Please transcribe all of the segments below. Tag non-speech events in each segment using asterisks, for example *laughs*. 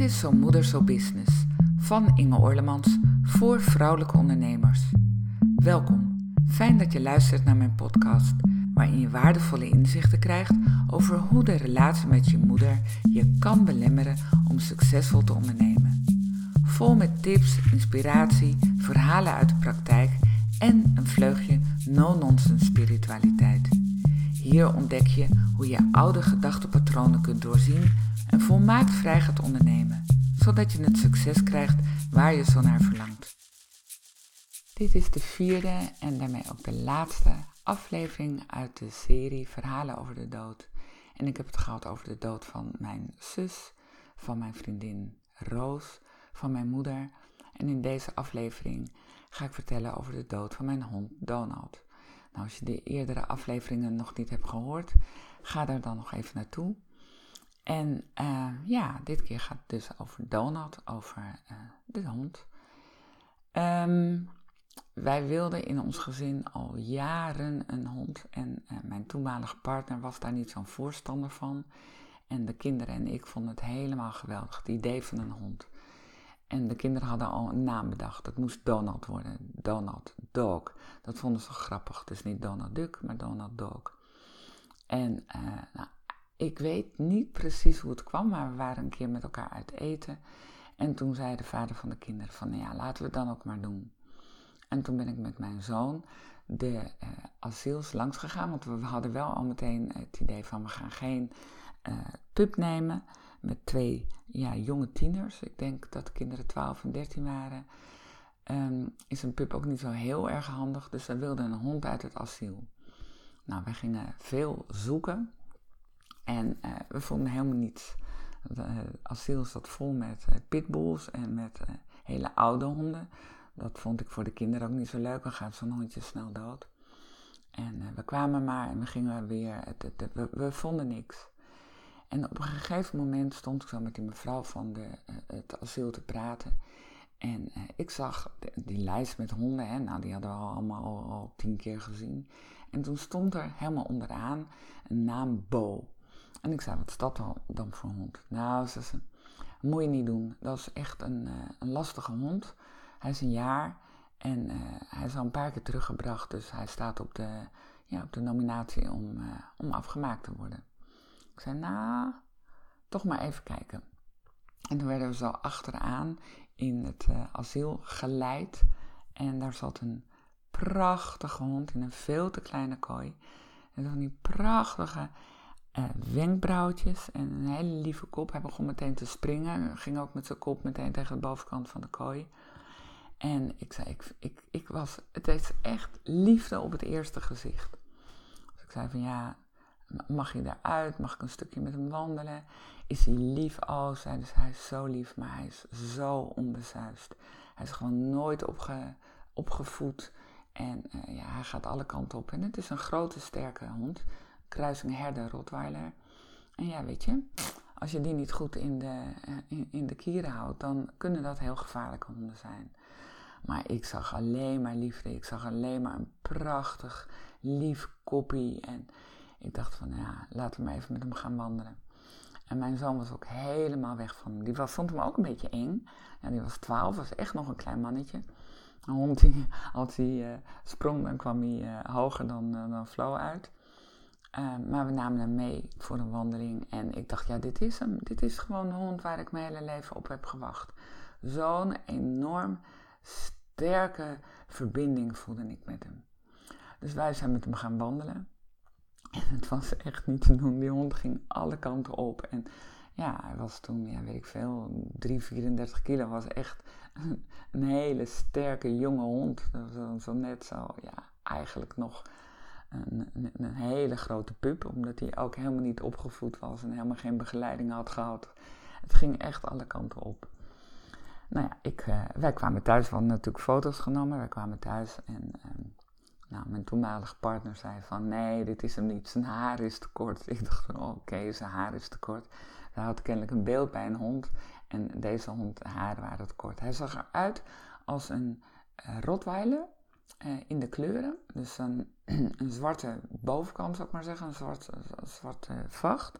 Dit is Zo Moeder Zo Business van Inge Orlemans voor vrouwelijke ondernemers. Welkom, fijn dat je luistert naar mijn podcast, waarin je waardevolle inzichten krijgt over hoe de relatie met je moeder je kan belemmeren om succesvol te ondernemen. Vol met tips, inspiratie, verhalen uit de praktijk en een vleugje no-nonsense spiritualiteit. Hier ontdek je hoe je oude gedachtepatronen kunt doorzien volmaakt vrij gaat ondernemen, zodat je het succes krijgt waar je zo naar verlangt. Dit is de vierde en daarmee ook de laatste aflevering uit de serie Verhalen over de dood. En ik heb het gehad over de dood van mijn zus, van mijn vriendin Roos, van mijn moeder. En in deze aflevering ga ik vertellen over de dood van mijn hond Donald. Nou, als je de eerdere afleveringen nog niet hebt gehoord, ga daar dan nog even naartoe. En uh, ja, dit keer gaat het dus over Donald, over uh, de hond. Um, wij wilden in ons gezin al jaren een hond en uh, mijn toenmalige partner was daar niet zo'n voorstander van. En de kinderen en ik vonden het helemaal geweldig, het idee van een hond. En de kinderen hadden al een naam bedacht. Het moest Donald worden. Donald Dog. Dat vonden ze grappig. Dus niet Donald Duck, maar Donald Dog. En uh, ik weet niet precies hoe het kwam, maar we waren een keer met elkaar uit eten. En toen zei de vader van de kinderen van, nou ja, laten we het dan ook maar doen. En toen ben ik met mijn zoon de uh, asiels langs gegaan, want we hadden wel al meteen het idee van, we gaan geen uh, pup nemen met twee ja, jonge tieners. Ik denk dat de kinderen 12 en 13 waren. Um, is een pup ook niet zo heel erg handig, dus we wilden een hond uit het asiel. Nou, wij gingen veel zoeken. En uh, we vonden helemaal niets. Het uh, asiel zat vol met uh, pitbulls en met hele oude honden. Dat vond ik voor de kinderen ook niet zo leuk. Dan gaat zo'n hondje snel dood. En we kwamen maar en we gingen weer. We, vonden niks. En op een gegeven moment stond ik zo met die mevrouw van de, het asiel te praten. En ik zag die lijst met honden. Hè, nou, die hadden we al allemaal al, al tien keer gezien. En toen stond er helemaal onderaan een naam Bo. En ik zei, wat is dat dan voor hond? Nou, ze moet je niet doen. Dat is echt een, uh, een lastige hond. Hij is een jaar en uh, hij is al een paar keer teruggebracht. Dus hij staat op de, ja, op de nominatie om, uh, om afgemaakt te worden. Ik zei, nou, toch maar even kijken. En toen werden we zo achteraan in het asiel geleid. En daar zat een prachtige hond in een veel te kleine kooi. En van die prachtige uh, wenkbrauwtjes en een hele lieve kop. Hij begon meteen te springen. Ging ook met zijn kop meteen tegen de bovenkant van de kooi. En ik zei, ik, ik, ik was, het is echt liefde op het eerste gezicht. Dus ik zei van ja, mag je daaruit? Mag ik een stukje met hem wandelen? Is hij lief? Oh, zei dus hij is zo lief, maar hij is zo onbezuist. Hij is gewoon nooit opge, opgevoed. En uh, ja, hij gaat alle kanten op. En het is een grote, sterke hond kruising herder-rotweiler. En ja, weet je, als je die niet goed in de, in, in, de kieren houdt, dan kunnen dat heel gevaarlijke honden zijn. Maar ik zag alleen maar liefde. Ik zag alleen maar een prachtig, lief koppie. En ik dacht van, ja, laten we maar even met hem gaan wandelen. En mijn zoon was ook helemaal weg van hem. Die was, vond hem ook een beetje eng. Ja, die was twaalf, was echt nog een klein mannetje. Een hond die, als hij uh, sprong, dan kwam hij uh, hoger dan, dan Flo uit. Uh, maar we namen hem mee voor een wandeling. En ik dacht, ja, dit is hem. Dit is gewoon de hond waar ik mijn hele leven op heb gewacht. Zo'n enorm sterke verbinding voelde ik met hem. Dus wij zijn met hem gaan wandelen. En het was echt niet te doen. Die hond ging alle kanten op. En ja, hij was toen, ja, weet ik veel, 3, 34 kilo. Was echt een, een hele sterke jonge hond. Zo, zo net zo, ja, eigenlijk nog een, een, hele grote pup, omdat hij ook helemaal niet opgevoed was en helemaal geen begeleiding had gehad. Het ging echt alle kanten op. Nou ja, ik, uh, wij kwamen thuis, we hadden natuurlijk foto's genomen. Wij kwamen thuis en uh, nou, mijn toenmalige partner zei van nee, dit is hem niet, zijn haar is te kort. Ik dacht oké, zijn haar is te kort. Hij had kennelijk een beeld bij een hond en deze hond, haar waren te kort. Hij zag eruit als een uh, Rottweiler uh, in de kleuren. Dus *clears throat* een, zwarte bovenkant, zou ik maar zeggen, een zwart, zwarte vacht.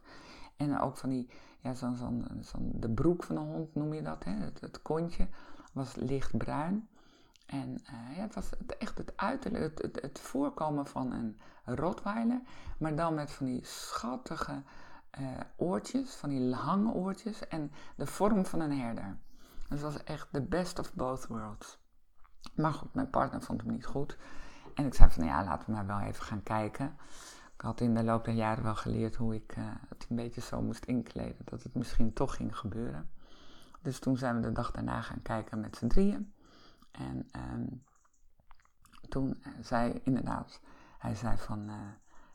En ook van die, ja, zo'n, zo'n, zo'n, de broek van de hond noem je dat, hè? Het, het kontje was lichtbruin. En uh, ja, het was echt het uiterlijk, het, het, voorkomen van een rotweiler, maar dan met van die schattige oortjes, van die lange oortjes en de vorm van een herder. Dus het was echt the best of both worlds. Maar goed, mijn partner vond hem niet goed. En ik zei van, ja, laten we maar wel even gaan kijken. Ik had in de loop der jaren wel geleerd hoe ik uh, het een beetje zo moest inkleden. Dat het misschien toch ging gebeuren. Dus toen zijn we de dag daarna gaan kijken met z'n drieën. En um, toen zei inderdaad, hij zei van, uh,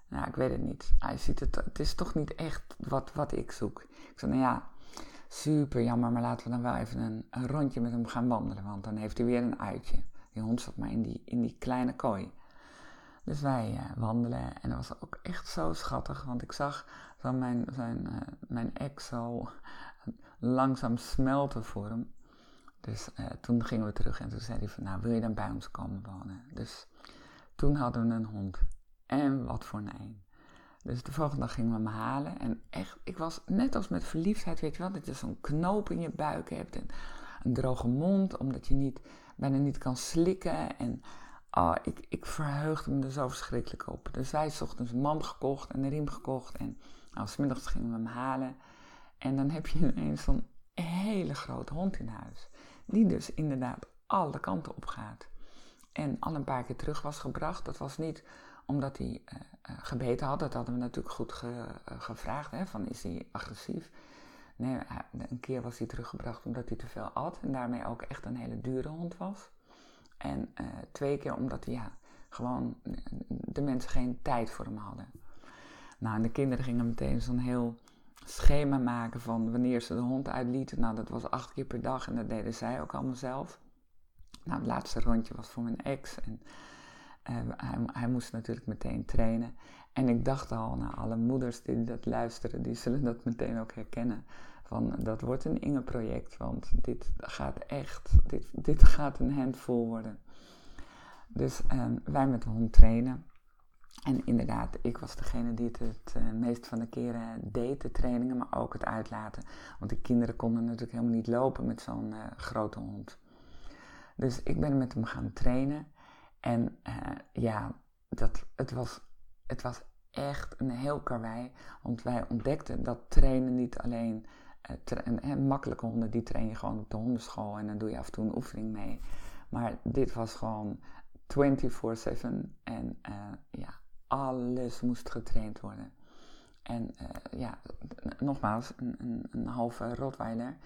nou ik weet het niet. Hij ziet het, het is toch niet echt wat, wat ik zoek. Ik zei, nou ja, super jammer, maar laten we dan wel even een, rondje met hem gaan wandelen. Want dan heeft hij weer een uitje. Die hond zat maar in die, in die kleine kooi. Dus wij uh, wandelen en dat was ook echt zo schattig. Want ik zag zo mijn, zijn, uh, mijn ex zo langzaam smelten voor hem. Dus uh, toen gingen we terug en toen zei hij van, nou wil je dan bij ons komen wonen? Dus toen hadden we een hond. En wat voor een een. Dus de volgende dag gingen we hem halen. En echt, ik was net als met verliefdheid, weet je wel, dat je zo'n knoop in je buik hebt en een droge mond, omdat je niet, bijna niet kan slikken. En oh, ik, ik verheugde me er zo verschrikkelijk op. Dus wij ochtends een mand gekocht en een riem gekocht. En nou, smiddags gingen we hem halen. En dan heb je ineens zo'n hele grote hond in huis. Die dus inderdaad alle kanten op gaat. En al een paar keer terug was gebracht. Dat was niet omdat hij uh, gebeten had. Dat hadden we natuurlijk goed ge, uh, gevraagd. Hè, van is hij agressief? Nee, een keer was hij teruggebracht omdat hij te veel at. En daarmee ook echt een hele dure hond was. En twee keer omdat hij ja, gewoon de mensen geen tijd voor hem hadden. Nou, en de kinderen gingen meteen zo'n heel schema maken van wanneer ze de hond uitlieten. Nou, dat was acht keer per dag en dat deden zij ook allemaal zelf. Nou, het laatste rondje was voor mijn ex en hij, moest natuurlijk meteen trainen. En ik dacht al, nou, alle moeders die dat luisteren, die zullen dat meteen ook herkennen. Van, dat wordt een Inge-project, want dit gaat echt, dit, dit gaat een handvol worden. Dus um, wij met de hond trainen. En inderdaad, ik was degene die het uh, meest van de keren deed, de trainingen, maar ook het uitlaten. Want de kinderen konden natuurlijk helemaal niet lopen met zo'n uh, grote hond. Dus ik ben met hem gaan trainen. En uh, ja, dat, het, was, het was echt een heel karwei. Want wij ontdekten dat trainen niet alleen... en makkelijke honden, die train je gewoon op de hondenschool en dan doe je af en toe een oefening mee. Maar dit was gewoon 24-7 en ja, alles moest getraind worden. En uh, ja, nogmaals, een, een, een halve Rottweiler,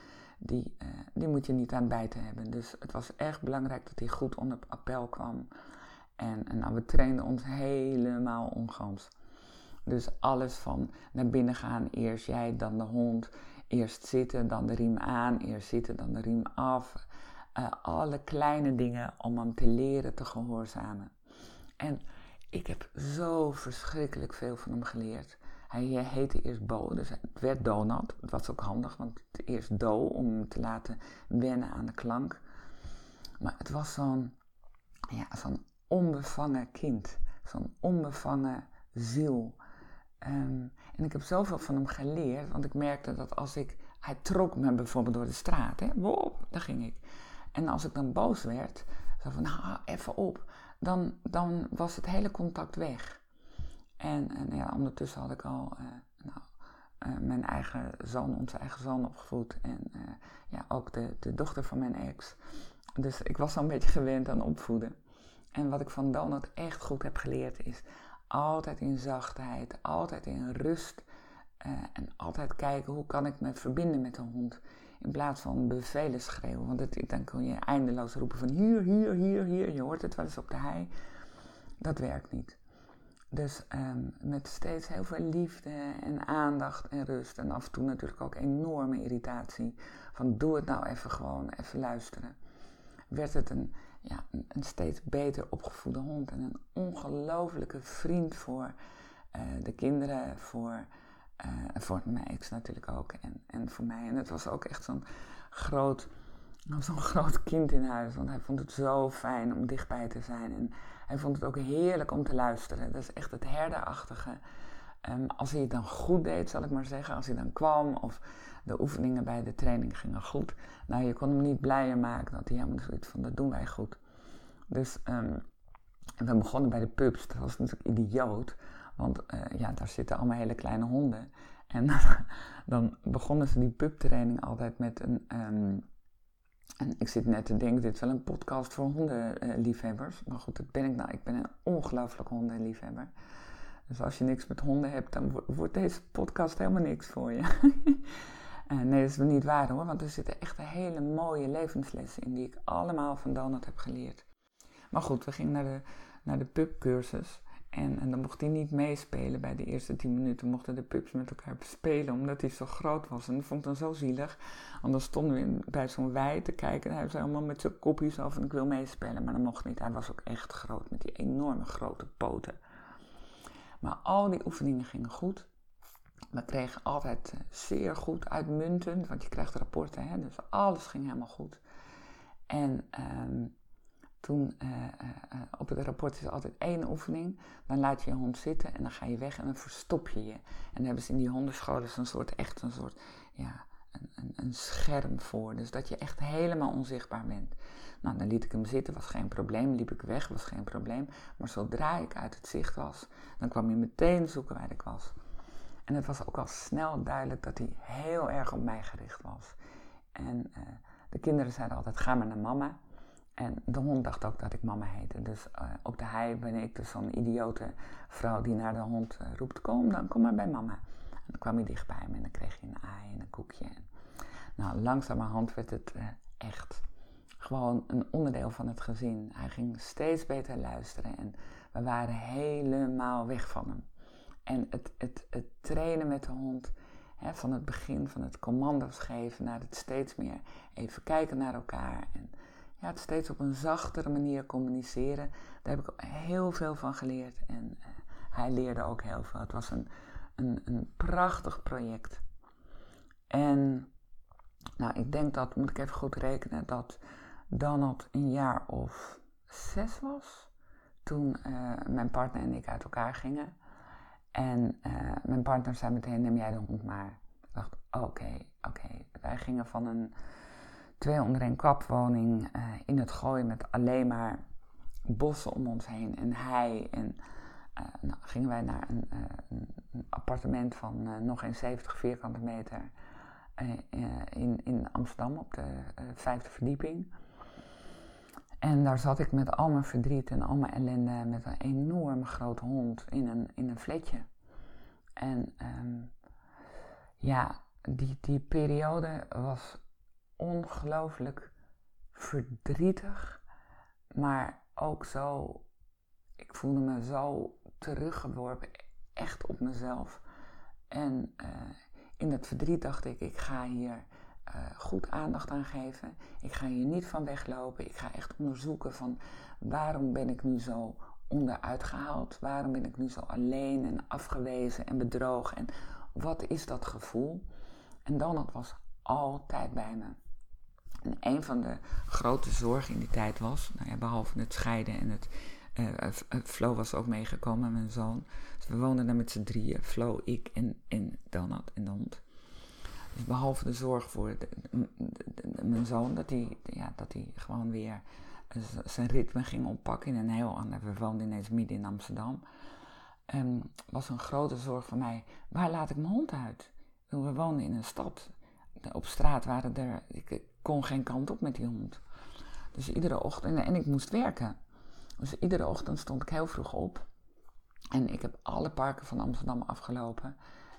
die, uh, die moet je niet aan bijten hebben. Dus het was erg belangrijk dat hij goed onder appel kwam. En, en nou, we trainden ons helemaal ongans. Dus alles van naar binnen gaan, eerst jij, dan de hond. Eerst zitten, dan de riem aan, eerst zitten, dan de riem af. Uh, alle kleine dingen om hem te leren te gehoorzamen. En ik heb zo verschrikkelijk veel van hem geleerd. Hij heette eerst Bo, dus het werd Donald. Het was ook handig, want eerst Do om hem te laten wennen aan de klank. Maar het was zo'n ja, zo'n onbevangen kind, zo'n onbevangen ziel. Um, en ik heb zoveel van hem geleerd, want ik merkte dat als ik. Hij trok me bijvoorbeeld door de straat, hè, daar ging ik. En als ik dan boos werd, zo van, nou, even op dan, dan was het hele contact weg. En, en ja, ondertussen had ik al uh, nou, uh, mijn eigen zoon, onze eigen zoon opgevoed. En uh, ja, ook de, de dochter van mijn ex. Dus ik was al een beetje gewend aan opvoeden. En wat ik van Donald echt goed heb geleerd is altijd in zachtheid, altijd in rust. en altijd kijken hoe kan ik me verbinden met de hond. In plaats van bevelen schreeuwen. Want dan kun je eindeloos roepen van hier, hier, hier, hier. Je hoort het wel eens op de hei. Dat werkt niet. Dus um, met steeds heel veel liefde en aandacht en rust. En af en toe natuurlijk ook enorme irritatie. Van doe het nou even gewoon, even luisteren. Werd het een, ja, een steeds beter opgevoede hond. En een ongelofelijke vriend voor uh, de kinderen, voor uh, voor mijn natuurlijk ook. En, en voor mij. En het was ook echt zo'n groot, zo'n groot kind in huis. Want hij vond het zo fijn om dichtbij te zijn. En hij vond het ook heerlijk om te luisteren. Dat is echt het herderachtige. Um, als hij het dan goed deed, zal ik maar zeggen, als hij dan kwam of de oefeningen bij de training gingen goed. Nou, je kon hem niet blijer maken dat hij helemaal zoiets van, dat doen wij goed. Dus um, we begonnen bij de pubs. Dat was natuurlijk idioot, want uh, ja, daar zitten allemaal hele kleine honden. En *laughs* dan begonnen ze die pubtraining altijd met een... Um, en ik zit net te denken, dit is wel een podcast voor hondenliefhebbers. Maar goed, dat ben ik nou. Ik ben een ongelooflijk hondenliefhebber. Dus als je niks met honden hebt, dan wordt deze podcast helemaal niks voor je. *laughs* Eh, nee, dat is niet waar hoor, want er zitten echt hele mooie levenslessen in die ik allemaal van Donald heb geleerd. Maar goed, we gingen naar de, naar de pubcursus. En, en dan mocht hij niet meespelen bij de eerste tien minuten. Mochten de pups met elkaar spelen, omdat hij zo groot was. En dat vond ik dan zo zielig. Want dan stonden we bij zo'n wei te kijken. En hij was helemaal met zijn kopjes af en ik wil meespelen. Maar dat mocht niet. Hij was ook echt groot, met die enorme grote poten. Maar al die oefeningen gingen goed. We kregen altijd eh, zeer goed, uitmuntend, want je krijgt rapporten, hè, dus alles ging helemaal goed. En ehm, toen, uh, uh, op het rapport is altijd één oefening, dan laat je je hond zitten en dan ga je weg en dan verstop je je. En dan hebben ze in die hondenscholen zo'n soort, echt een soort, ja, een, een, een, scherm voor. Dus dat je echt helemaal onzichtbaar bent. Nou, dan liet ik hem zitten, was geen probleem. Liep ik weg, was geen probleem. Maar zodra ik uit het zicht was, dan kwam hij meteen zoeken waar ik was. En het was ook al snel duidelijk dat hij heel erg op mij gericht was. En de kinderen zeiden altijd, ga maar naar mama. En de hond dacht ook dat ik mama heette. Dus uh, op de hei ben ik dus zo'n idiote vrouw die naar de hond uh, roept, kom dan, kom maar bij mama. En dan kwam hij dichtbij me en dan kreeg je een aai en een koekje. En, nou, langzamerhand werd het echt gewoon een onderdeel van het gezin. Hij ging steeds beter luisteren en we waren helemaal weg van hem. En het, het, het trainen met de hond, hè, van het begin van het commando's geven naar het steeds meer even kijken naar elkaar. En ja, steeds op een zachtere manier communiceren. Daar heb ik heel veel van geleerd. En uh, hij leerde ook heel veel. Het was een, een, een prachtig project. En nou, ik denk dat, moet ik even goed rekenen, dat Donald een jaar of zes was. Toen uh, mijn partner en ik uit elkaar gingen. En uh, mijn partner zei meteen, neem jij de hond maar. Ik dacht, oké, oké. Wij gingen van een twee onder een kapwoning uh, in het gooien met alleen maar bossen om ons heen en hei. En uh, nou, gingen wij naar een, een appartement van nog geen 70 vierkante meter in, in Amsterdam op de vijfde verdieping. En daar zat ik met al mijn verdriet en al mijn ellende met een enorm grote hond in een, in een fletje. En um, ja, die, die periode was ongelooflijk verdrietig, maar ook zo, ik voelde me zo teruggeworpen, echt op mezelf. En uh, in het verdriet dacht ik, ik ga hier uh, goed aandacht aan geven. Ik ga hier niet van weglopen. Ik ga echt onderzoeken van waarom ben ik nu zo onderuit gehaald? Waarom ben ik nu zo alleen en afgewezen en bedrogen? En wat is dat gevoel? En Donald was altijd bij me. En een van de grote zorgen in die tijd was, nou ja, behalve het scheiden en het. Uh, Flo was ook meegekomen, mijn zoon. Dus we woonden daar met z'n drieën. Flo, ik en, en Donald en de hond. Dus behalve de zorg voor mijn zoon, dat hij, ja, dat hij gewoon weer zijn ritme ging oppakken in een heel ander. We woonden ineens midden in Amsterdam. Um, was een grote zorg voor mij. Waar laat ik mijn hond uit? We woonden in een stad. Op straat waren er. Ik kon geen kant op met die hond. Dus iedere ochtend. En ik moest werken. Dus iedere ochtend stond ik heel vroeg op. En ik heb alle parken van Amsterdam afgelopen.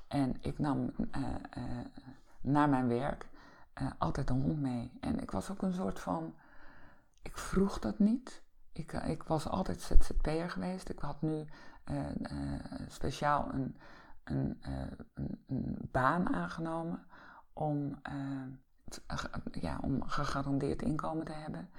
En ik nam uh, uh, naar mijn werk uh, altijd een hond mee. En ik was ook een soort van. Ik vroeg dat niet. Ik, ik was altijd ZZP'er geweest. Ik had nu speciaal een, een, een, een, baan aangenomen om, ja, om gegarandeerd inkomen te hebben.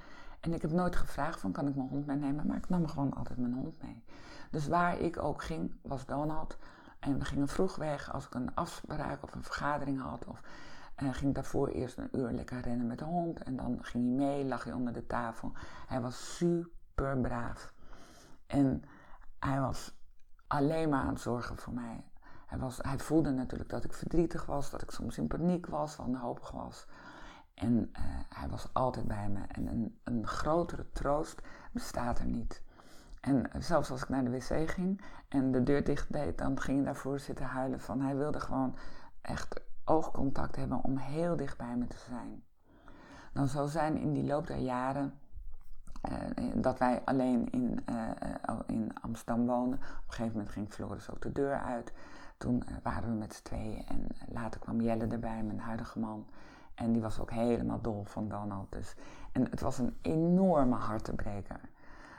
En ik heb nooit gevraagd van kan ik mijn hond meenemen, maar ik nam gewoon altijd mijn hond mee. Dus waar ik ook ging, was Donald. En we gingen vroeg weg als ik een afspraak of een vergadering had. Of uh, ging daarvoor eerst een uur lekker rennen met de hond. En dan ging hij mee, lag hij onder de tafel. Hij was super braaf. En hij was alleen maar aan het zorgen voor mij. Hij, was, hij voelde natuurlijk dat ik verdrietig was, dat ik soms in paniek was, wanhopig was. En eh, hij was altijd bij me. En een, een grotere troost bestaat er niet. En zelfs als ik naar de wc ging en de deur dicht deed, dan ging hij daarvoor zitten huilen van hij wilde gewoon echt oogcontact hebben om heel dicht bij me te zijn. Dan zou zijn in die loop der jaren uh, dat wij alleen in, uh, in Amsterdam woonden. Op een gegeven moment ging Floris ook de deur uit. Toen waren we met z'n tweeën en later kwam Jelle erbij, mijn huidige man. En die was ook helemaal dol van Donald. Dus. En het was een enorme hartebreker.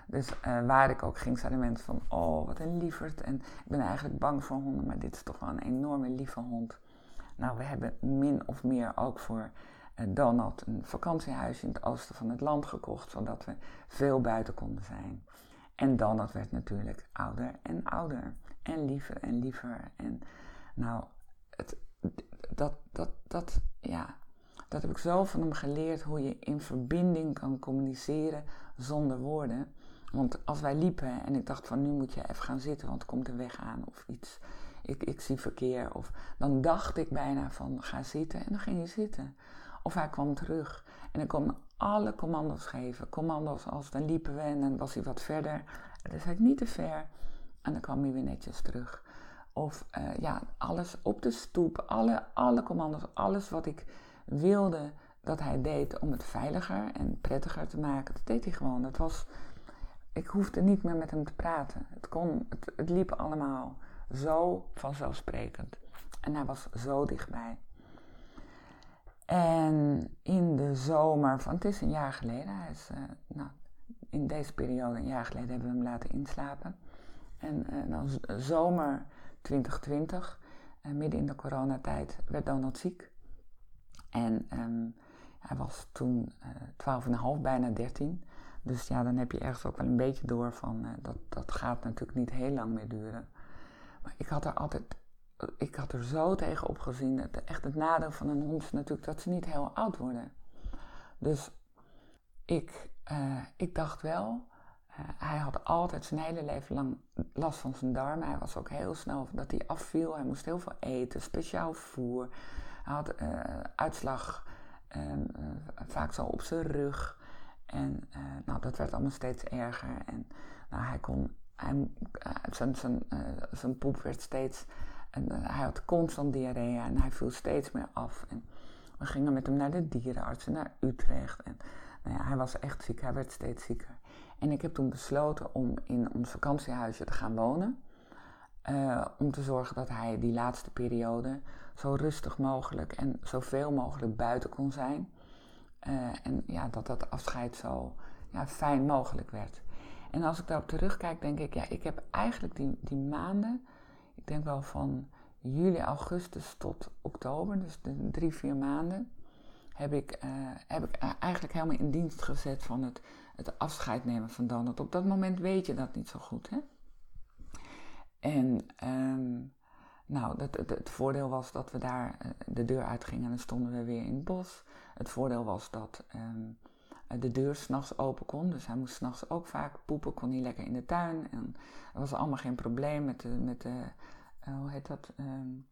Dus uh, waar ik ook ging, zeiden mensen van, oh, wat een lieverd. En ik ben eigenlijk bang voor honden, maar dit is toch wel een enorme lieve hond. Nou, we hebben min of meer ook voor uh, Donald een vakantiehuisje in het oosten van het land gekocht, zodat we veel buiten konden zijn. En Donald werd natuurlijk ouder en ouder. En liever en liever. En nou, het, dat, dat, dat, ja, dat heb ik zo van hem geleerd hoe je in verbinding kan communiceren zonder woorden. Want als wij liepen en ik dacht van nu moet je even gaan zitten, want er komt een weg aan of iets. Ik, ik zie verkeer. Of dan dacht ik bijna van ga zitten en dan ging je zitten. Of hij kwam terug en ik kon alle commando's geven. Commando's als dan liepen we en dan was hij wat verder. En dan zei ik niet te ver. En dan kwam hij weer netjes terug. Of uh, ja, alles op de stoep, alle, alle commando's, alles wat ik wilde dat hij deed om het veiliger en prettiger te maken, dat deed hij gewoon. Dat was, ik hoefde niet meer met hem te praten. Het, kon, het, het liep allemaal zo vanzelfsprekend. En hij was zo dichtbij. En in de zomer van, het is een jaar geleden, hij is, uh, nou, in deze periode, een jaar geleden, hebben we hem laten inslapen. En uh, zomer 2020, uh, eh, midden in de coronatijd, werd Donald ziek. En um, hij was toen uh, 12,5, bijna 13. Dus ja, dan heb je ergens ook wel een beetje door van dat, dat gaat natuurlijk niet heel lang meer duren. Maar ik had er altijd ik had er zo tegen opgezien. Het, echt het nadeel van een hond is natuurlijk dat ze niet heel oud worden. Dus ik, ik dacht wel, uh, hij had altijd zijn hele leven lang last van zijn darmen. Hij was ook heel snel dat hij afviel. Hij moest heel veel eten, speciaal voer. Hij had uh, uitslag ehm, vaak zo op zijn rug. En nou, dat werd allemaal steeds erger. En nou, hij kon, zijn, zijn, zijn poep werd steeds en hij had constant diarree en hij viel steeds meer af. En we gingen met hem naar de dierenarts en naar Utrecht. En nou ja, hij was echt ziek, hij werd steeds zieker. En ik heb toen besloten om in ons vakantiehuisje te gaan wonen. Uh, om te zorgen dat hij die laatste periode zo rustig mogelijk en zoveel mogelijk buiten kon zijn. Uh, en ja, dat dat afscheid zo ja, fijn mogelijk werd. En als ik daarop terugkijk, denk ik, ja, ik heb eigenlijk die, die maanden ik denk wel van juli, augustus tot oktober, dus de drie, vier maanden, heb ik, uh, heb ik eigenlijk helemaal in dienst gezet van het, het afscheid nemen van Donald. Op dat moment weet je dat niet zo goed, hè? En um, nou, het, voordeel was dat we daar uh, de deur uitgingen en dan stonden we weer in het bos. Het voordeel was dat um, de deur s'nachts open kon. Dus hij moest s'nachts ook vaak poepen, kon hij lekker in de tuin. En er was allemaal geen probleem met de, met de uh, hoe heet dat, um,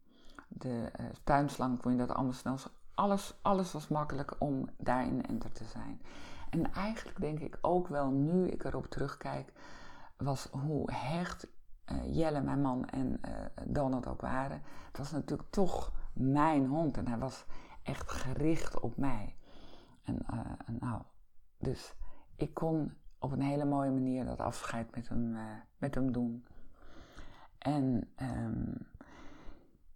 de uh, tuinslang, kon je dat allemaal snel. Alles, alles was makkelijk om daarin enter te zijn. En eigenlijk denk ik ook wel, nu ik erop terugkijk, was hoe hecht uh, Jelle, mijn man en Donald ook waren. Het was natuurlijk toch mijn hond en hij was echt gericht op mij. En nou, dus ik kon op een hele mooie manier dat afscheid met hem, uh, met hem doen. En um,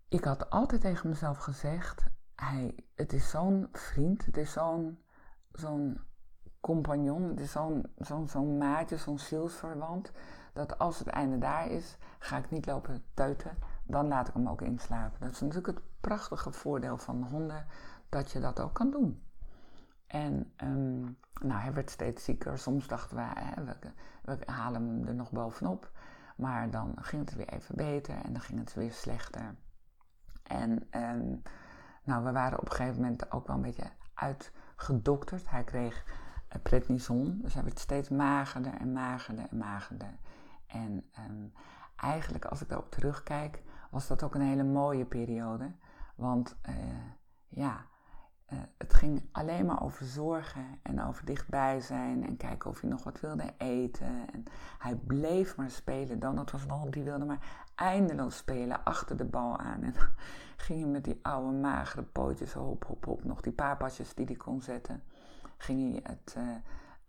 ik had altijd tegen mezelf gezegd: hij, het is zo'n vriend, het is zo'n zo'n compagnon, het is zo'n zo'n zo'n maatje, zo'n zielsverwant. Dat als het einde daar is, ga ik niet lopen teuten. Dan laat ik hem ook inslapen. Dat is natuurlijk het prachtige voordeel van honden, dat je dat ook kan doen. En um, nou, hij werd steeds zieker. Soms dachten we, hè, we, halen hem er nog bovenop. Maar dan ging het weer even beter en dan ging het weer slechter. En um, nou, we waren op een gegeven moment ook wel een beetje uitgedokterd. Hij kreeg prednison, dus hij werd steeds magerder en magerder en magerder. En um, eigenlijk, als ik daarop terugkijk, was dat ook een hele mooie periode. Want ja, uh, het ging alleen maar over zorgen en over dichtbij zijn en kijken of hij nog wat wilde eten. En hij bleef maar spelen. Donald was een hond die wilde maar eindeloos spelen achter de bal aan. En dan ging hij met die oude magere pootjes hop, hop, hop, nog die paar pasjes die hij kon zetten, ging hij het, uh,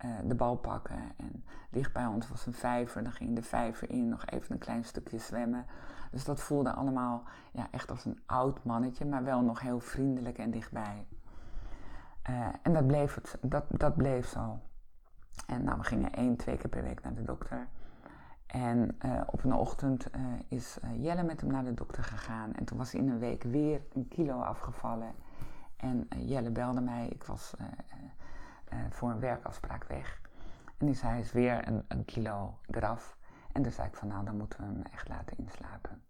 uh, de bal pakken. En dicht bij ons was een vijver, dan ging de vijver in, nog even een klein stukje zwemmen. Dus dat voelde allemaal ja, echt als een oud mannetje, maar wel nog heel vriendelijk en dichtbij. Uh, en dat bleef, het, dat, dat bleef zo. En nou, we gingen één, twee keer per week naar de dokter. En op een ochtend is Jelle met hem naar de dokter gegaan. En toen was hij in een week weer een kilo afgevallen. En Jelle belde mij. Ik was voor een werkafspraak weg. En die zei, is weer een, een kilo eraf. En toen zei ik van, nou, dan moeten we hem echt laten inslapen.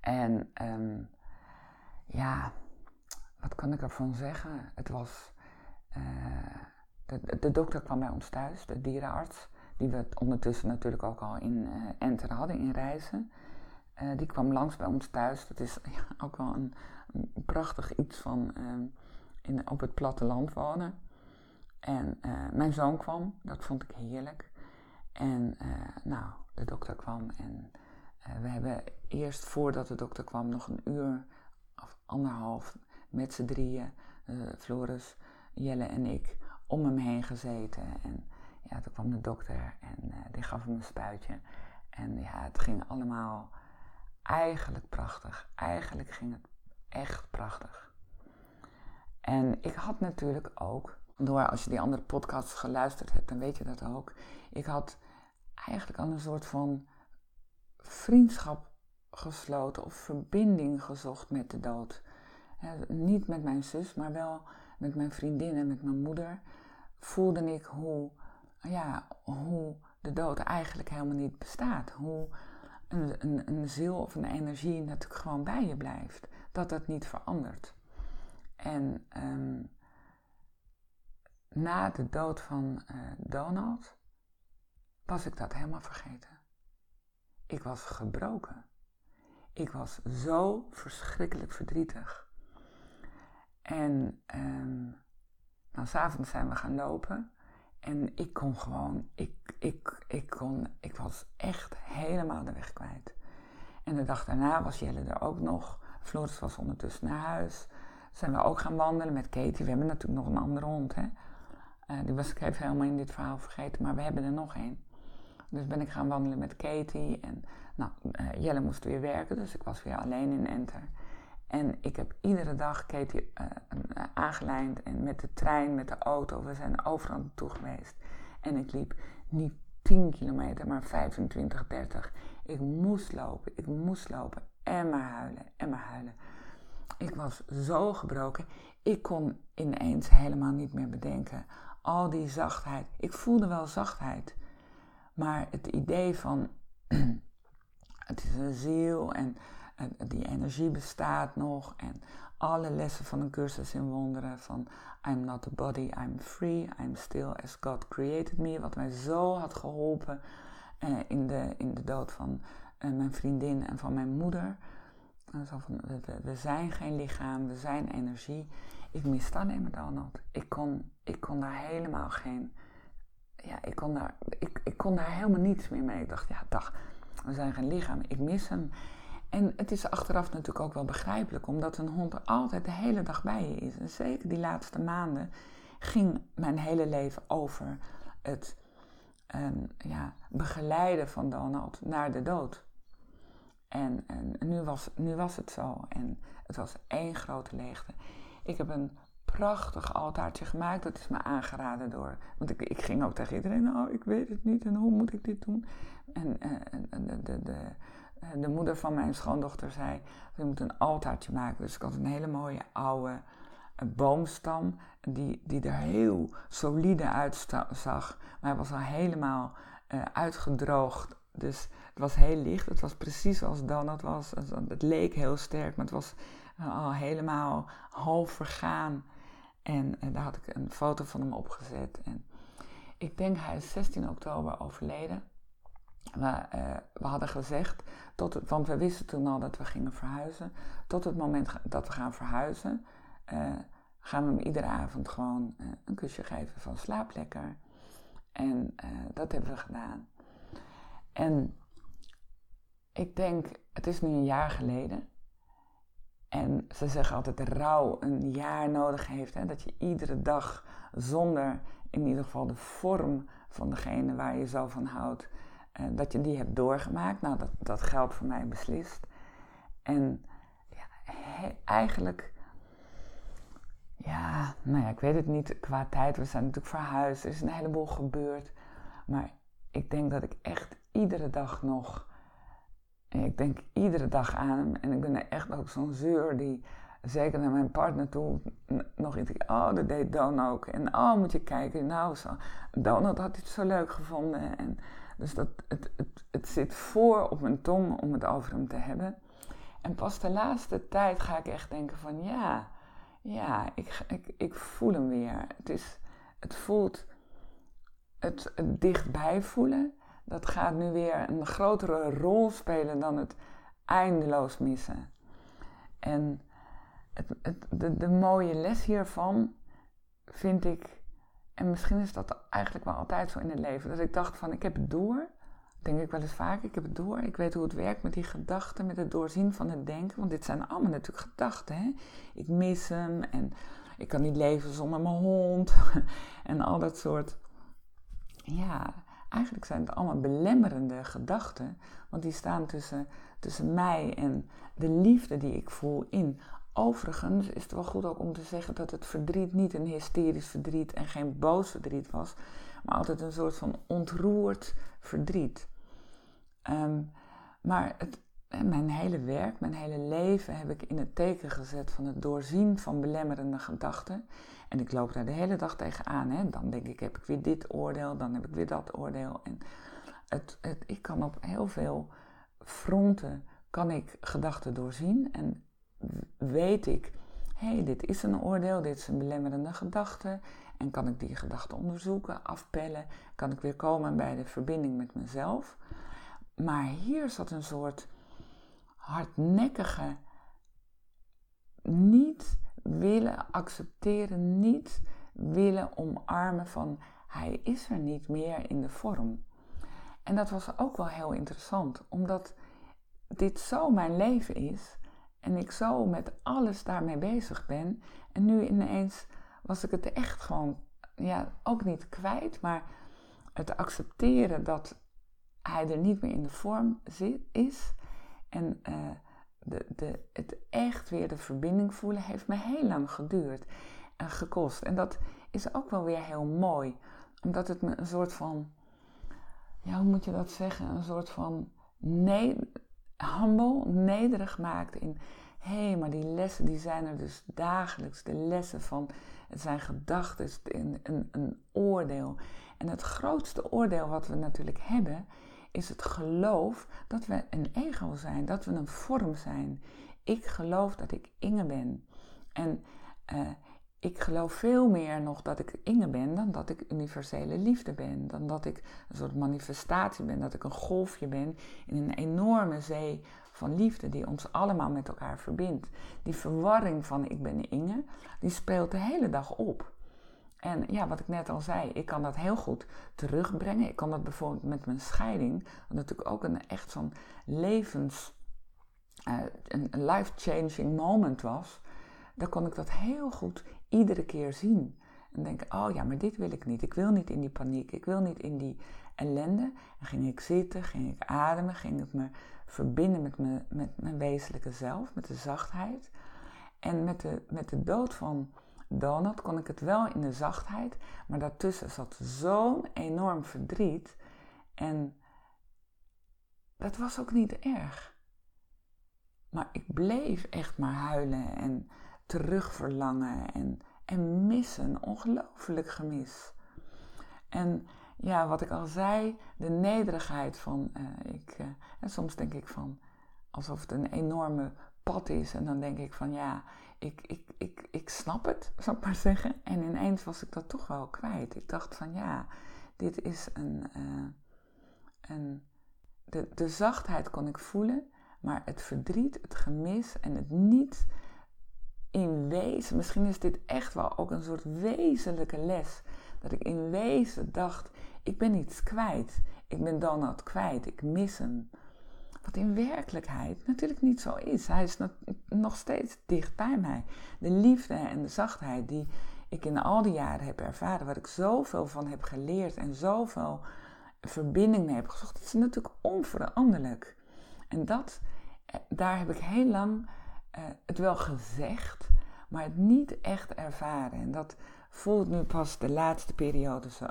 En um, ja, wat kan ik ervan zeggen? Het was. Uh, de, dokter kwam bij ons thuis, de dierenarts, die we ondertussen natuurlijk ook al in uh, Enter hadden, in Reizen. Die kwam langs bij ons thuis. Dat is ja, ook wel een, prachtig iets van in, op het platteland wonen. En mijn zoon kwam, dat vond ik heerlijk. En nou, de dokter kwam en we hebben eerst voordat de dokter kwam nog een uur of anderhalf met z'n drieën, Floris, Jelle en ik, om hem heen gezeten. En ja, toen kwam de dokter en die gaf hem een spuitje. En ja, het ging allemaal eigenlijk prachtig. Eigenlijk ging het echt prachtig. En ik had natuurlijk ook, door als je die andere podcasts geluisterd hebt, dan weet je dat ook. Ik had eigenlijk al een soort van vriendschap gesloten of verbinding gezocht met de dood niet met mijn zus, maar wel met mijn vriendin en met mijn moeder, voelde ik hoe, ja, hoe de dood eigenlijk helemaal niet bestaat. Hoe een, een, een ziel of een energie natuurlijk gewoon bij je blijft. Dat dat niet verandert. En um, na de dood van uh, Donald was ik dat helemaal vergeten. Ik was gebroken. Ik was zo verschrikkelijk verdrietig. En um, nou, s'avonds zijn we gaan lopen. En ik kon gewoon, ik, ik, ik, kon, ik was echt helemaal de weg kwijt. En de dag daarna was Jelle er ook nog. Floris was ondertussen naar huis. Zijn we ook gaan wandelen met Katie. We hebben natuurlijk nog een andere hond, hè. Uh, die was ik even helemaal in dit verhaal vergeten, maar we hebben er nog één. Dus ben ik gaan wandelen met Katie. En nou, uh, Jelle moest weer werken, dus ik was weer alleen in Enter. En ik heb iedere dag Katie uh, aangelijnd en met de trein, met de auto. We zijn overal naartoe geweest. En ik liep niet 10 kilometer, maar 25, 30. Ik moest lopen, ik moest lopen en maar huilen en maar huilen. Ik was zo gebroken. Ik kon ineens helemaal niet meer bedenken. Al die zachtheid. Ik voelde wel zachtheid. Maar het idee van *clears throat* het is een ziel en die energie bestaat nog. En alle lessen van een cursus in wonderen van I'm not a body, I'm free, I'm still as God created me. Wat mij zo had geholpen eh, in, de, in de dood van eh, mijn vriendin en van mijn moeder. We, zijn geen lichaam, we zijn energie. Ik miste alleen maar Donald. Ik kon, ik kon daar helemaal geen... Ja, ik kon, daar, ik, ik kon daar helemaal niets meer mee. Ik dacht, ja, dag, we zijn geen lichaam. Ik mis hem. En het is achteraf natuurlijk ook wel begrijpelijk, omdat een hond altijd de hele dag bij je is. En zeker die laatste maanden ging mijn hele leven over het um, ja, begeleiden van Donald naar de dood. En, en nu, was, nu was het zo. En het was één grote leegte. Ik heb een prachtig altaartje gemaakt. Dat is me aangeraden door. Want ik, ik ging ook tegen iedereen: Nou, ik weet het niet en hoe moet ik dit doen? En, en de, de, eh, de moeder van mijn schoondochter zei: We moeten een altaartje maken. Dus ik had een hele mooie oude eh, boomstam, die, die er heel solide uitzag. Maar hij was al helemaal uitgedroogd. Dus het was heel licht. Het was precies zoals Donald was. Het leek heel sterk, maar het was al helemaal half vergaan. En daar had ik een foto van hem opgezet. En ik denk hij is 16 oktober overleden. we, uh, we hadden gezegd, tot want we wisten toen al dat we gingen verhuizen. Tot het moment dat we gaan verhuizen, uh, gaan we hem iedere avond gewoon een kusje geven van slaap lekker. En dat hebben we gedaan. En ik denk, het is nu een jaar geleden. En ze zeggen altijd dat rouw een jaar nodig heeft. Hè? Dat je iedere dag zonder in ieder geval de vorm van degene waar je zo van houdt, uh, dat je die hebt doorgemaakt. Nou, dat, dat geldt voor mij beslist. En ja, eigenlijk, ja, nou ja, ik weet het niet qua tijd. We zijn natuurlijk verhuisd, er is een heleboel gebeurd. Maar ik denk dat ik echt iedere dag nog ik denk iedere dag aan hem. En ik ben echt ook zo'n zeur die, zeker naar mijn partner toe, nog iets. Oh, dat deed Don ook. En oh, moet je kijken. Nou, zo. Donald had het zo leuk gevonden. En dus dat, het, het, het zit voor op mijn tong om het over hem te hebben. En pas de laatste tijd ga ik echt denken van ja, ja, ik, ik, ik voel hem weer. Het, is, het voelt het, het dichtbij voelen dat gaat nu weer een grotere rol spelen dan het eindeloos missen. En het, het, de, de mooie les hiervan vind ik, en misschien is dat eigenlijk wel altijd zo in het leven, dat ik dacht van ik heb het door, denk ik wel eens vaak, ik heb het door, ik weet hoe het werkt met die gedachten, met het doorzien van het denken, want dit zijn allemaal natuurlijk gedachten. Hè? Ik mis hem en ik kan niet leven zonder mijn hond *laughs* en al dat soort. Ja, eigenlijk zijn het allemaal belemmerende gedachten, want die staan tussen, tussen mij en de liefde die ik voel in. Overigens is het wel goed ook om te zeggen dat het verdriet niet een hysterisch verdriet en geen boos verdriet was, maar altijd een soort van ontroerd verdriet. Ehm, maar het, mijn hele werk, mijn hele leven heb ik in het teken gezet van het doorzien van belemmerende gedachten. En ik loop daar de hele dag tegenaan. Hè. Dan denk ik, heb ik weer dit oordeel, dan heb ik weer dat oordeel. En het, het, ik kan op heel veel fronten kan ik gedachten doorzien. En weet ik, hé, hey, dit is een oordeel, dit is een belemmerende gedachte. En kan ik die gedachte onderzoeken, afpellen. Kan ik weer komen bij de verbinding met mezelf. Maar hier zat een soort hardnekkige, niet willen accepteren, niet willen omarmen van hij is er niet meer in de vorm. En dat was ook wel heel interessant, omdat dit zo mijn leven is en ik zo met alles daarmee bezig ben. En nu ineens was ik het echt gewoon, ja, ook niet kwijt, maar het accepteren dat hij er niet meer in de vorm zit, is. En uh, de, de, het echt weer de verbinding voelen heeft me heel lang geduurd en gekost. En dat is ook wel weer heel mooi, omdat het me een soort van, ja, hoe moet je dat zeggen? Een soort van ne humble, nederig maakt in, hé, hey, maar die lessen die zijn er dus dagelijks. De lessen van, het zijn gedachten, een, een, een oordeel. En het grootste oordeel wat we natuurlijk hebben, is het geloof dat we een ego zijn, dat we een vorm zijn. Ik geloof dat ik Inge ben. En uh, ik geloof veel meer nog dat ik Inge ben dan dat ik universele liefde ben. Dan dat ik een soort manifestatie ben, dat ik een golfje ben in een enorme zee van liefde die ons allemaal met elkaar verbindt. Die verwarring van ik ben Inge, die speelt de hele dag op. En ja, wat ik net al zei, ik kan dat heel goed terugbrengen. Ik kan dat bijvoorbeeld met mijn scheiding, wat natuurlijk ook een echt zo'n levens, uh, een life-changing moment was. Dan kon ik dat heel goed iedere keer zien. En denken, oh ja, maar dit wil ik niet. Ik wil niet in die paniek. Ik wil niet in die ellende. En ging ik zitten, ging ik ademen, ging ik me verbinden met, me, met mijn wezenlijke zelf, met de zachtheid. En met de, met de dood van Donald kon ik het wel in de zachtheid, maar daartussen zat zo'n enorm verdriet. En dat was ook niet erg. Maar ik bleef echt maar huilen en terugverlangen en, en missen, ongelooflijk gemis. En ja, wat ik al zei, de nederigheid van, uh, ik, uh, en soms denk ik van, alsof het een enorme pad is. En dan denk ik van, ja, ik, ik, ik, ik snap het, *laughs* zou ik maar zeggen. En ineens was ik dat toch wel kwijt. Ik dacht van ja, dit is een, uh, een de, de zachtheid kon ik voelen, maar het verdriet, het gemis en het niet in wezen, misschien is dit echt wel ook een soort wezenlijke les, dat ik in wezen dacht, ik ben iets kwijt, ik ben Donald kwijt, ik mis hem. Wat in werkelijkheid natuurlijk niet zo is. Hij is nog steeds dicht bij mij. De liefde en de zachtheid die ik in al die jaren heb ervaren, waar ik zoveel van heb geleerd en zoveel verbinding mee heb gezocht, dat is natuurlijk onveranderlijk. En dat, eh, daar heb ik heel lang uh, het wel gezegd, maar het niet echt ervaren. En dat voelt nu pas de laatste periode zo,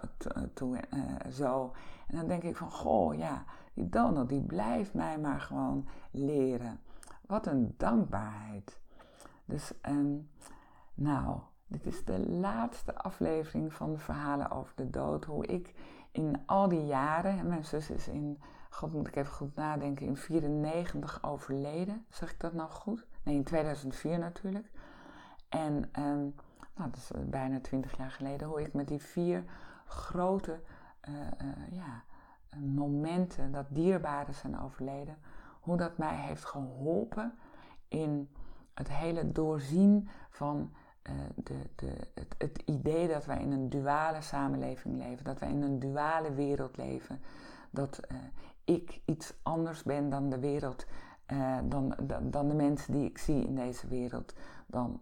toe, uh, zo. En dan denk ik van, goh, ja, die Donald, die blijft mij maar gewoon leren. Wat een dankbaarheid. Dus, um, nou, dit is de laatste aflevering van de verhalen over de dood. Hoe ik in al die jaren, mijn zus is in, god moet ik even goed nadenken, in 94 overleden. Zeg ik dat nou goed? Nee, in 2004 natuurlijk. En um, nou, dat is bijna 20 jaar geleden, hoe ik met die vier grote uh, uh, ja, momenten dat dierbaren zijn overleden, hoe dat mij heeft geholpen in het hele doorzien van uh, de, de, het, het, idee dat wij in een duale samenleving leven, dat wij in een duale wereld leven, dat uh, ik iets anders ben dan de wereld, dan, dan, dan, de mensen die ik zie in deze wereld, dan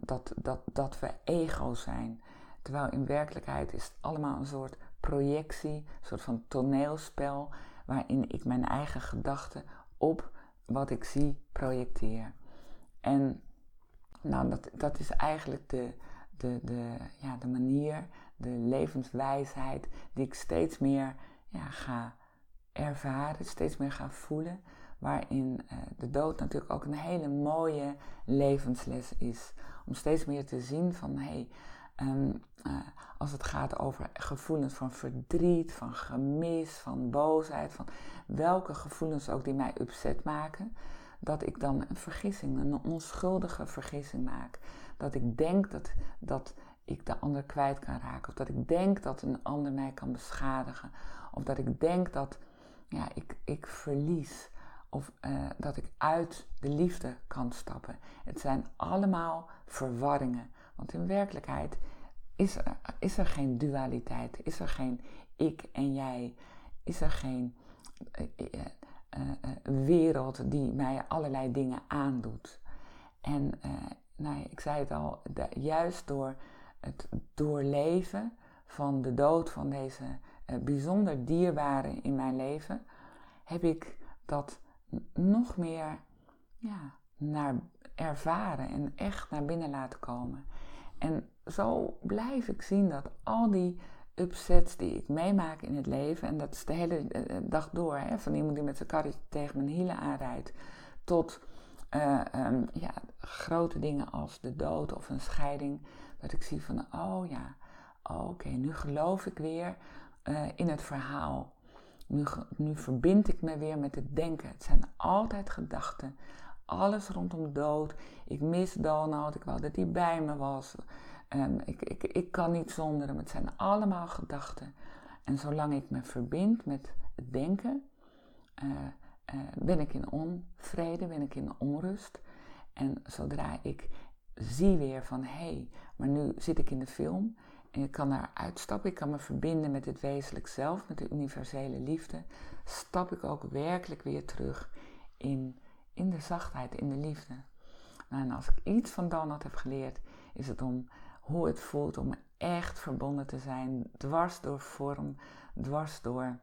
dat, dat, dat we ego zijn. Terwijl in werkelijkheid is het allemaal een soort projectie, een soort van toneelspel, waarin ik mijn eigen gedachten op wat ik zie projecteer. En nou, dat, dat is eigenlijk de, de, de, ja, de manier, de levenswijsheid die ik steeds meer ja, ga ervaren, steeds meer ga voelen. Waarin uh, de dood natuurlijk ook een hele mooie levensles is. Om steeds meer te zien van hé, hey, um, uh, als het gaat over gevoelens van verdriet, van gemis, van boosheid, van welke gevoelens ook die mij upset maken, dat ik dan een vergissing, een onschuldige vergissing maak. Dat ik denk dat, dat ik de ander kwijt kan raken. Of dat ik denk dat een ander mij kan beschadigen. Of dat ik denk dat ja, ik, ik verlies. Of uh, dat ik uit de liefde kan stappen. Het zijn allemaal verwarringen. Want in werkelijkheid is er, is er geen dualiteit. Is er geen ik en jij. Is er geen uh, uh, wereld die mij allerlei dingen aandoet. En nou, ik zei het al, juist door het doorleven van de dood van deze bijzonder dierbare in mijn leven, heb ik dat nog meer ja, naar ervaren en echt naar binnen laten komen. En zo blijf ik zien dat al die upsets die ik meemaak in het leven, en dat is de hele eh, eh, dag door, hè, van iemand die met zijn karretje tegen mijn hielen aanrijdt, tot uh, um, ja, grote dingen als de dood of een scheiding, dat ik zie van, oh ja, oké, nu geloof ik weer in het verhaal. Nu, nu verbind ik me weer met het denken. Het zijn altijd gedachten. Alles rondom dood. Ik mis Donald. Ik wou dat hij bij me was. Um, ik, ik, ik kan niet zonder hem. Het zijn allemaal gedachten. En zolang ik me verbind met het denken, uh, uh, ben ik in onvrede, ben ik in onrust. En zodra ik zie weer van hé, hey, maar nu zit ik in de film en ik kan daar uitstappen, ik kan me verbinden met het wezenlijk zelf, met de universele liefde, stap ik ook werkelijk weer terug in, in de zachtheid, in de liefde. En als ik iets van Donald heb geleerd, is het om hoe het voelt om echt verbonden te zijn, dwars door vorm, dwars door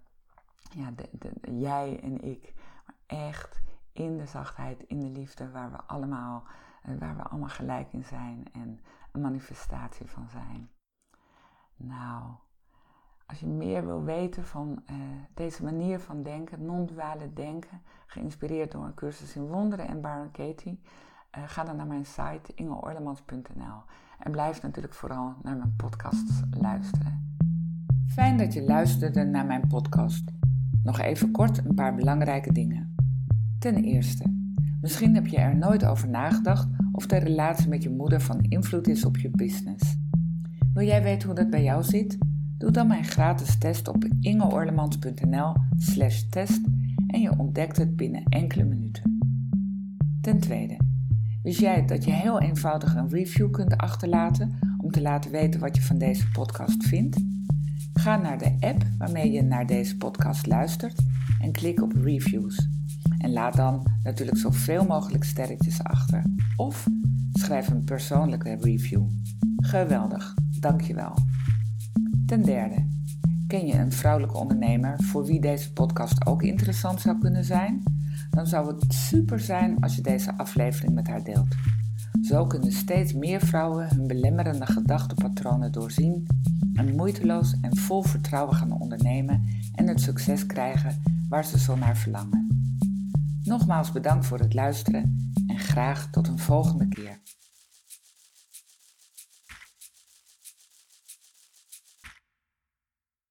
ja, de, jij en ik, maar echt in de zachtheid, in de liefde, waar we allemaal, eh, waar we allemaal gelijk in zijn en een manifestatie van zijn. Nou, als je meer wil weten van uh, deze manier van denken, non-duale denken, geïnspireerd door een cursus in wonderen en Baron Katie, uh, ga dan naar mijn site ingeorlemans.nl en blijf natuurlijk vooral naar mijn podcasts luisteren. Fijn dat je luisterde naar mijn podcast. Nog even kort een paar belangrijke dingen. Ten eerste, misschien heb je er nooit over nagedacht of de relatie met je moeder van invloed is op je business. Wil jij weten hoe dat bij jou zit? Doe dan mijn gratis test op ingeorlemans.nl slash test en je ontdekt het binnen enkele minuten. Ten tweede, wist jij dat je heel eenvoudig een review kunt achterlaten om te laten weten wat je van deze podcast vindt? Ga naar de app waarmee je naar deze podcast luistert en klik op reviews. En laat dan natuurlijk zoveel mogelijk sterretjes achter. Of schrijf een persoonlijke review. Geweldig, dankjewel. Ten derde, ken je een vrouwelijke ondernemer voor wie deze podcast ook interessant zou kunnen zijn? Dan zou het super zijn als je deze aflevering met haar deelt. Zo kunnen steeds meer vrouwen hun belemmerende gedachtepatronen doorzien en moeiteloos en vol vertrouwen gaan ondernemen en het succes krijgen waar ze zo naar verlangen. Nogmaals bedankt voor het luisteren en graag tot een volgende keer.